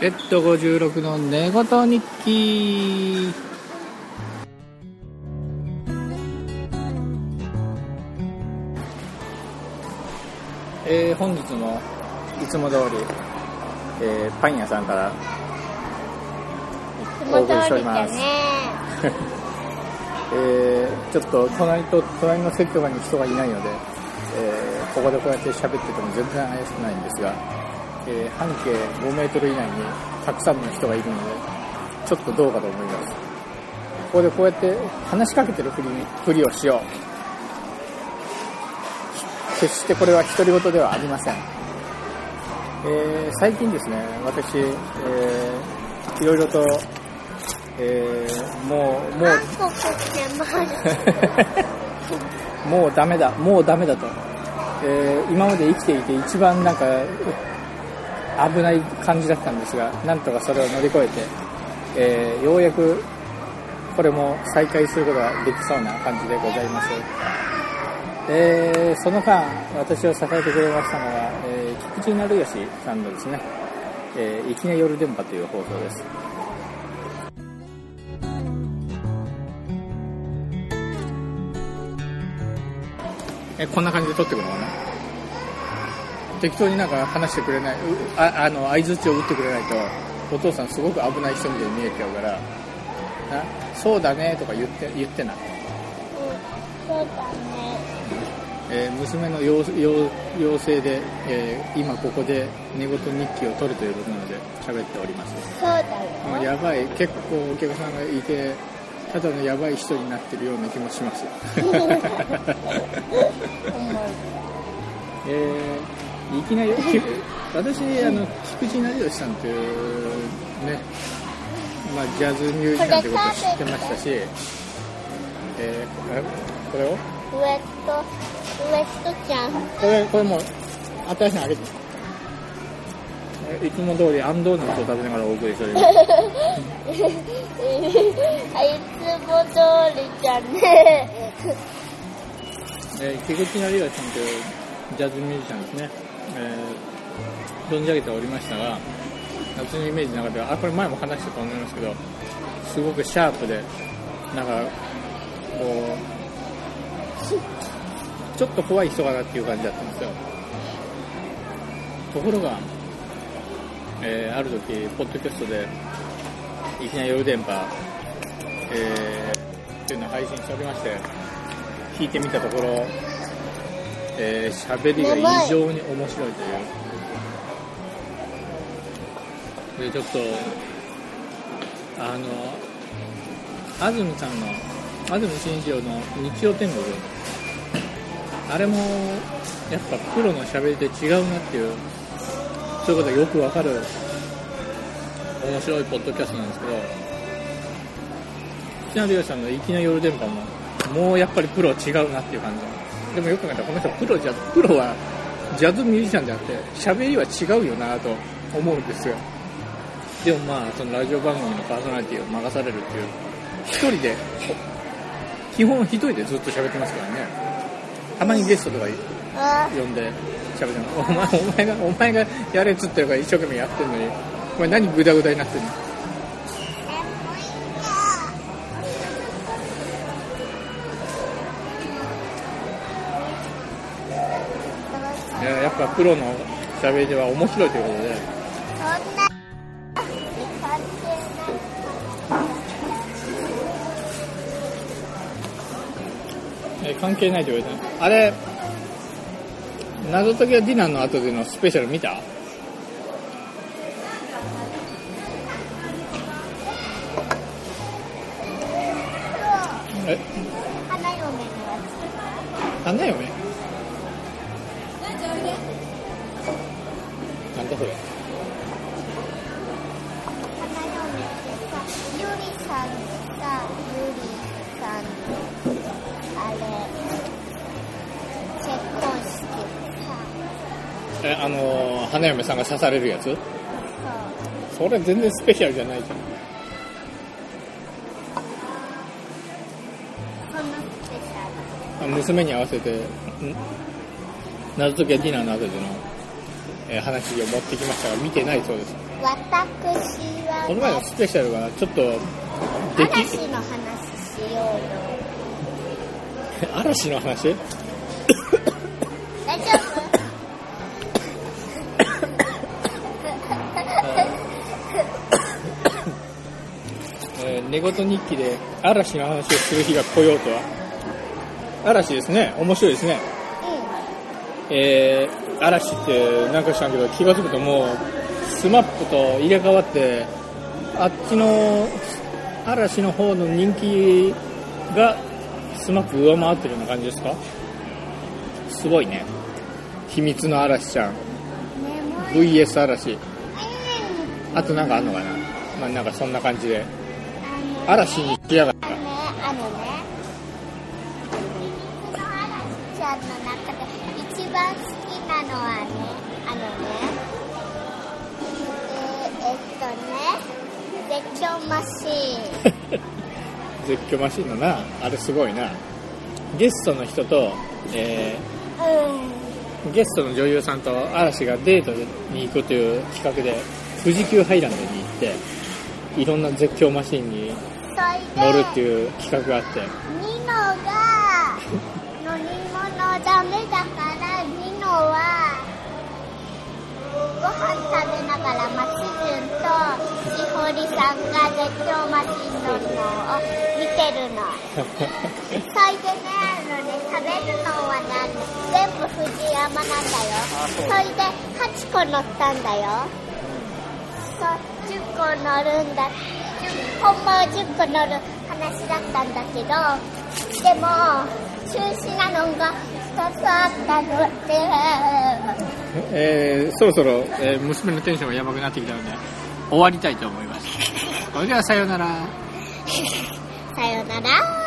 レッド56の寝言日記えー、本日もいつも通り、えー、パン屋さんからいつも通りだね。えー、ちょっと隣と隣の席とかに人がいないので、えー、ここでこうやって喋ってても全然怪しくないんですが、えー、半径5メートル以内にたくさんの人がいるので、ちょっとどうかと思います。ここでこうやって話しかけてるふりにふりをしよう。決してこれは独り言ではありません。えー、最近ですね、私、えー、いろいろと、えー、もう、もう、もうダメだ、もうダメだと。えー今まで生きていて一番なんか危ない感じだったんですが、なんとかそれを乗り越えて、えーようやくこれも再開することができそうな感じでございます。えーその間、私を支えてくれましたのは、えー菊池成吉さんのですね、えー、いきな夜電波という放送です。えこんな感じで撮ってくるの？かな適当になんか話してくれない、うああの、相づちを打ってくれないと、お父さんすごく危ない人みたいに見えちゃうから、なそうだねとか言って、言ってな。そうだね。えー娘の要要要請で、えー今ここで寝言日記を取るということなので喋っております。そうだよ。まあ、やばい、結構お客さんがいて、ただのやばい人になってるような気もします。えー、いきなり、き 私、あの、菊池成吉さんというね、まあ、ジャズミュージシャンということを知ってましたし、えー、これをウエット、ウエットちゃん。これ、これもう、新しいのあげて。えいつも通り、アンドーナツを食べながらお送りしております。あいつも通りじゃね。えー、菊池成吉さんというジャズミュージシャンですね、えー存じ上げておりましたが、私のイメージの中では、あ、これ前も話したと思いますけど、すごくシャープで、なんか、こう、ちょっと怖い人かなっていう感じだったんですよ。ところが、えーある時、ポッドキャストで、いきなり夜電波、えーっていうのを配信しておりまして、聞いてみたところ、えー、喋りが異常に面白いという。で、ちょっと、あの、安住さんの、安住紳一郎の日曜天国、あれも、やっぱプロの喋りで違うなっていう、そういうことがよくわかる、面白いポッドキャストなんですけど、木梨さんのいきな夜電波も、もうやっぱりプロは違うなっていう感じ。でもよく考えたらこの人プロじゃ、プロはジャズミュージシャンであって、喋りは違うよなと思うんですよ。でもまあ、そのラジオ番組のパーソナリティを任されるっていう、一人で、基本一人でずっと喋ってますからね。たまにゲストとか呼んで喋ってます。お前、お前が、お前がやれっつってるから一生懸命やってるのに、お前何グダグダになってんの？いややっぱプロの喋りでは面白いということで、そんな、関えー関係ないと言われてあれ、謎解きはディナーの後でのスペシャル見た？え、花嫁花嫁？それ。ゆりさんゆりさんの、あれ、結婚式え、あのー花嫁さんが刺されるやつ？それ全然スペシャルじゃないじゃん。娘に合わせて、ん？謎解きはディナーの後での、えー話を持ってきましたが見てないそうです。私はこの前のスペシャルはちょっと嵐の話しようよ。嵐の話？大丈夫？えー寝言日記で嵐の話をする日が来ようとは？嵐ですね。面白いですねえー、嵐ってなんか知らんけど気が付くともう。 SMAPと入れ替わってあっちの嵐の方の人気が SMAP上回ってるような感じですか？すごいね。秘密の嵐ちゃん。VS 嵐。あとなんかあんのかな？まあなんかそんな感じで。嵐に来やがった。あのねあのね。番好きなのはねあのねえーえっとね絶叫マシーン絶叫マシンのなあれすごいな。ゲストの人と、えうん。ーゲストの女優さんと嵐がデートに行くという企画で富士急ハイランドに行っていろんな絶叫マシンに乗るっていう企画があって。ニノが乗り物ダメだからはご飯食べながら松潤としほりさんが絶叫マシン乗るのを見てるの。それでねあのね食べるのはなん全部藤山なんだよ。それで8個乗ったんだよ。そう10個乗るんだ。10本も10個乗る話だったんだけどでも中止なのが2つあったのでえーそろそろ、えー娘のテンションがやばくなってきたので終わりたいと思います。それではさようなら。さよなら